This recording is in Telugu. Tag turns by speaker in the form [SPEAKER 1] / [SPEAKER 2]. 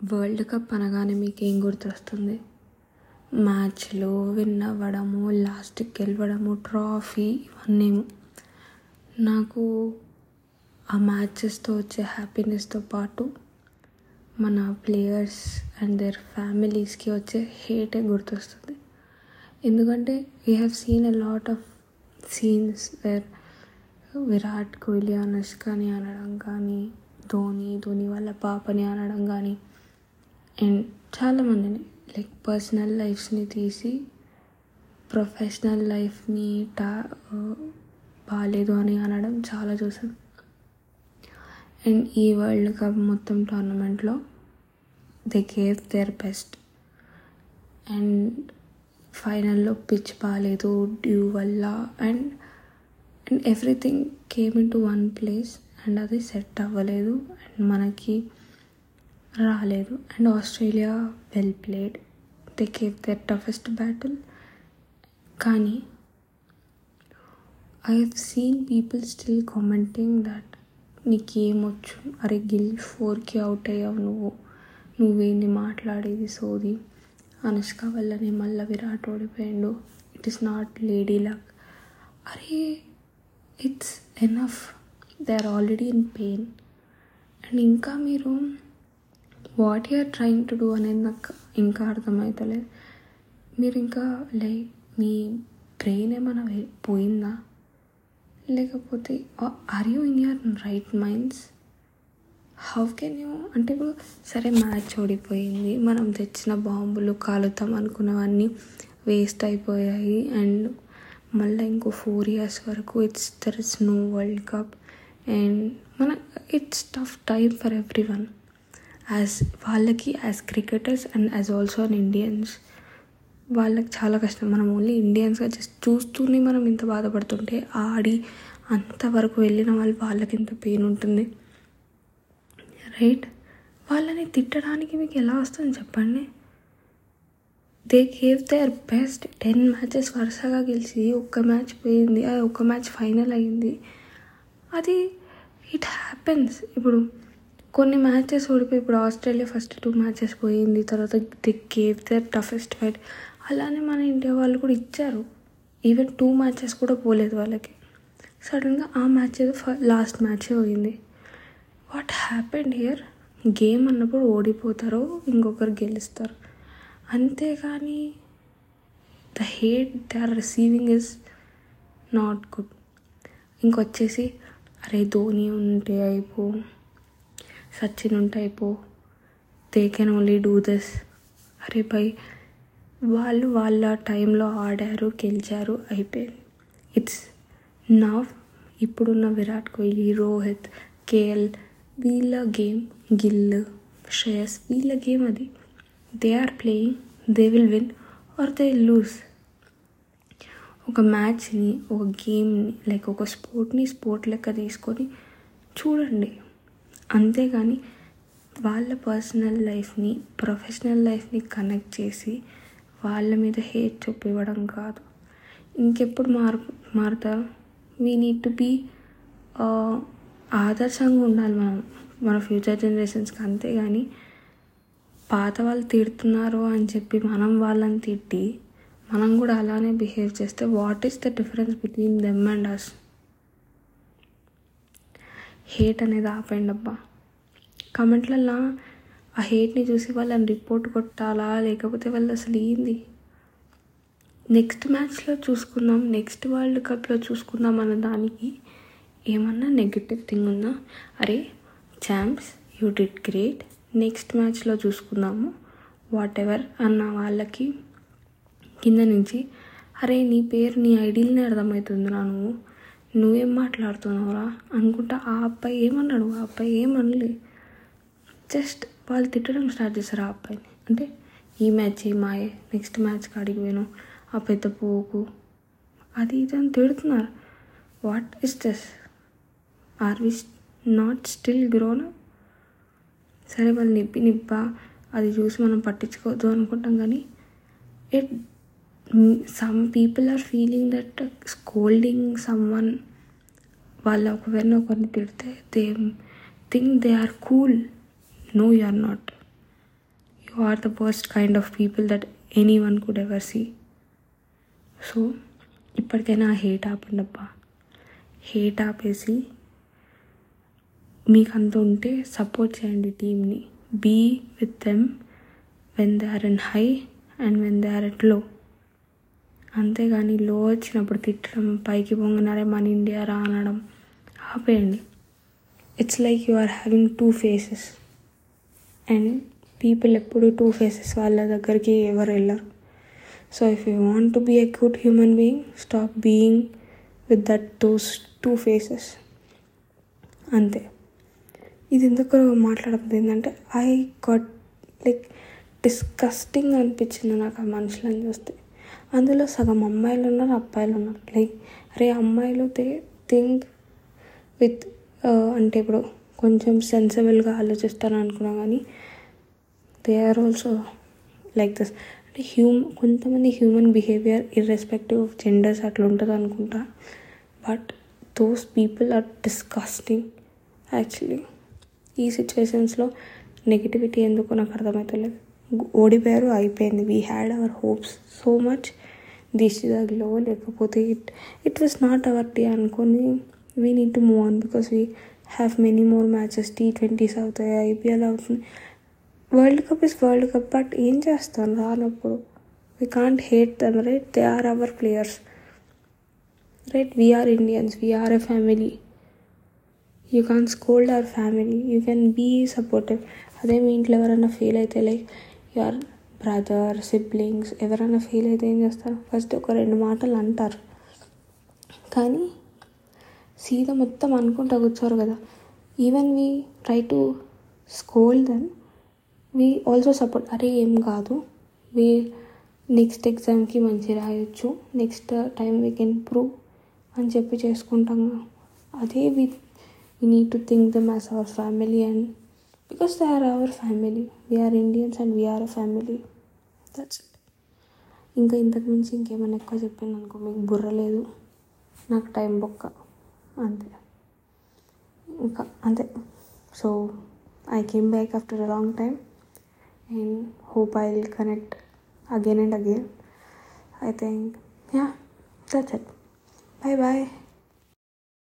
[SPEAKER 1] వరల్డ్ కప్ అనగానే మీకు ఏం గుర్తొస్తుంది? మ్యాచ్లో విన్ అవ్వడము లాస్ట్కి గెలవడము ట్రాఫీ ఇవన్నీ. నాకు ఆ మ్యాచెస్తో వచ్చే హ్యాపీనెస్తో పాటు మన ప్లేయర్స్ అండ్ దేర్ ఫ్యామిలీస్కి వచ్చే హేటే గుర్తొస్తుంది. ఎందుకంటే we have seen a lot of scenes where Virat Kohli అనుష్కని అనడం కానీ ధోని ధోని వాళ్ళ పాపని అనడం కానీ అండ్ చాలామందిని లైక్ పర్సనల్ లైఫ్స్ని తీసి ప్రొఫెషనల్ లైఫ్ని టా బాగాలేదు అని అనడం చాలా చూసాం. అండ్ ఈ వరల్డ్ కప్ మొత్తం టోర్నమెంట్లో they gave their best and ఫైనల్లో పిచ్ బాగాలేదు డ్యూ వల్ల and and everything came in to one place and అది సెట్ అవ్వలేదు. అండ్ మనకి రాలేదు. And Australia well played they gave their toughest battle కానీ I have seen people still commenting that నీకేమొచ్చు? అరే గిల్ ఫోర్కి అవుట్ అయ్యావు నువ్వు. నువ్వేంది మాట్లాడేది సోది? అనుష్క వల్లనే మళ్ళీ Virat ఓడిపోయిండు. It is not lady luck అరే it's enough they are already in pain and ఇంకా మీరు what you are trying to do అనేది నాకు ఇంకా అర్థమవుతలేదు మీరు ఇంకా లైక్ మీ బ్రెయిన్ ఏమైనా పోయిందా? లేకపోతే are you in your right minds how can you అంటే ఇప్పుడు సరే మ్యాచ్ ఓడిపోయింది. మనం తెచ్చిన బాంబులు కాలుతాం అనుకున్నవన్నీ వేస్ట్ అయిపోయాయి. అండ్ మళ్ళీ ఇంకో ఫోర్ ఇయర్స్ వరకు it's there is no world cup and మన it's tough time for everyone as వాళ్ళకి as cricketers and as also an Indians వాళ్ళకి చాలా కష్టం. మనం ఓన్లీ ఇండియన్స్గా జస్ట్ చూస్తూనే మనం ఇంత బాధపడుతుంటే ఆడి అంతవరకు వెళ్ళిన వాళ్ళు వాళ్ళకి ఇంత పెయిన్ ఉంటుంది. రైట్ వాళ్ళని తిట్టడానికి మీకు ఎలా వస్తుంది చెప్పండి? They gave their best ten matches వరుసగా గెలిచి ఒక్క మ్యాచ్ పోయింది. అది ఒక్క మ్యాచ్ ఫైనల్ అయింది. అది ఇట్ హ్యాపెన్స్ ఇప్పుడు కొన్ని మ్యాచెస్ ఓడిపోయి ఇప్పుడు ఆస్ట్రేలియా ఫస్ట్ టూ మ్యాచెస్ పోయింది తర్వాత they gave their toughest fight. అలానే మన ఇండియా వాళ్ళు కూడా ఇచ్చారు. ఈవెన్ టూ మ్యాచెస్ కూడా పోలేదు వాళ్ళకి. సడన్గా ఆ మ్యాచ్ ఫ లాస్ట్ మ్యాచే పోయింది. వాట్ హ్యాపెండ్ హియర్ గేమ్ అన్నప్పుడు ఓడిపోతారో ఇంకొకరు గెలుస్తారు. అంతేగాని the hate they are receiving is not good ఇంకొచ్చేసి అరే ధోని ఉంటే అయిపో. సచిన్ ఉంటే పో they can only do this అరే బై వాళ్ళు వాళ్ళ టైంలో ఆడారు గెలిచారు అయిపోయింది. ఇట్స్ నా ఇప్పుడున్న విరాట్ కోహ్లీ రోహిత్ కేఎల్ వీళ్ళ గేమ్ గిల్ శ్రేయస్ వీళ్ళ గేమ్ అది. They are playing they will win or they lose ఒక మ్యాచ్ని ఒక గేమ్ని లైక్ ఒక స్పోర్ట్ని స్పోర్ట్ లెక్క తీసుకొని చూడండి. అంతేగాని వాళ్ళ పర్సనల్ లైఫ్ని ప్రొఫెషనల్ లైఫ్ని కనెక్ట్ చేసి వాళ్ళ మీద హేట్ చూపివ్వడం కాదు. ఇంకెప్పుడు మారు మారుతారు వీ నీడ్ టు బీ ఆదర్శంగా ఉండాలి మనం. మన ఫ్యూచర్ జనరేషన్స్కి అంతేగాని పాత వాళ్ళు తిడుతున్నారు అని చెప్పి మనం వాళ్ళని తిట్టి మనం కూడా అలానే బిహేవ్ చేస్తే what is the difference between them and us hate అనేది ఆపేయండి అబ్బా. కమెంట్లల్లో ఆ హేట్ని చూసి వాళ్ళని రిపోర్ట్ కొట్టాలా లేకపోతే వాళ్ళు అసలు ఏంది? నెక్స్ట్ మ్యాచ్లో చూసుకుందాం నెక్స్ట్ వరల్డ్ కప్లో చూసుకుందాం అన్న దానికి ఏమన్నా నెగిటివ్ థింగ్ ఉందా? అరే champs you did great. Next మ్యాచ్లో చూసుకుందాము. వాట్ ఎవర్ అన్న వాళ్ళకి కింద నుంచి అరే నీ పేరు నీ ఐడియల్ని అర్థమవుతుందిరా నువ్వు. నువ్వేం మాట్లాడుతున్నావురా? అనుకుంటా ఆ అబ్బాయి ఏమన్నాడు? ఆ అబ్బాయి ఏమనలే. జస్ట్ వాళ్ళు తిట్టడం స్టార్ట్ చేశారు ఆ అబ్బాయిని. అంటే ఈ మ్యాచ్ మాయే? నెక్స్ట్ మ్యాచ్ కాడికి పోయాను ఆ పెద్ద పోకు. అది ఇది అని తిడుతున్నారు. What is this? Are we not still grown సరే వాళ్ళు నిప్పి నిప్ప. అది చూసి మనం పట్టించుకోవద్దు అనుకుంటాం కానీ it some people are feeling that scolding someone వాళ్ళు ఒకవేళ ఒకరిని తిడితే they think they are cool no you are not you are the worst kind of people that anyone could ever see so ఇప్పటికైనా ఆ హేట్ ఆపండి అబ్బా. హేట్ ఆపేసి మీకు అంత ఉంటే సపోర్ట్ చేయండి టీమ్ని be with them when they are in high and when they are at low అంతేగాని లో వచ్చినప్పుడు తిట్టడం పైకి పొంగనారే మన ఇండియా రా అనడం ఆపేయండి. It's like you are having two faces and people ఎప్పుడు టూ ఫేసెస్ వాళ్ళ దగ్గరికి ఎవరు వెళ్ళరు. So if you want to be a good human being stop being with that those two faces అంతే. ఇది ఎందుకు మాట్లాడకపోతే ఏంటంటే ఐ గాట్ లైక్ డిస్కస్టింగ్ అనిపించింది నాకు ఆ మనుషులను చూస్తే. అందులో సగం అమ్మాయిలు ఉన్నారు అబ్బాయిలు ఉన్నారు లైక్ అరే అమ్మాయిలు దే థింక్ విత్ అంటే ఇప్పుడు కొంచెం సెన్సిబుల్గా ఆలోచిస్తారు అనుకున్నా కానీ they are also like this అంటే హ్యూమ్ కొంతమంది human behaviour irrespective of genders అట్లా ఉంటుంది అనుకుంటా. But those people are disgusting actually ఈ సిచ్యువేషన్స్లో నెగిటివిటీ ఎందుకు నాకు అర్థమవుతలేదు ఓడిపోయారు అయిపోయింది we had our hopes so much this glow లేకపోతే it it was not our tea అనుకొని we need to move on because we have many more matches T twenties అవుతాయి ఐపీఎల్ అవుతుంది. World cup is world cup but ఏం చేస్తాను రానప్పుడు we can't hate them right they are our players right we are Indians we are a family you can scold our family you can be supportive అదే మీ ఇంట్లో ఎవరైనా ఫెయిల్ అయితే లైక్ యువర్ బ్రదర్ సిబ్లింగ్స్ ఎవరైనా ఫీల్ అయితే ఏం చేస్తారు? ఫస్ట్ ఒక రెండు మాటలు అంటారు. కానీ సీదా మొత్తం అనుకుంటా కూర్చోరు కదా. Even we try to scold then we also support అరే ఏం కాదు. వీ నెక్స్ట్ ఎగ్జామ్కి మంచి రాయొచ్చు. Next time we can prove అని చెప్పి చేసుకుంటాం అదే we we need to think them as our family and because they are our family we are Indians and we are a family that's it ఇంకా ఇంతకు మించి ఇంకేమైనా ఎక్కువ చెప్పాను అనుకో మీకు బుర్ర లేదు. నాకు టైం బొక్క. అంతే. ఇంకా అంతే. So I came back after a long time and hope I will connect again and again I think yeah that's it bye bye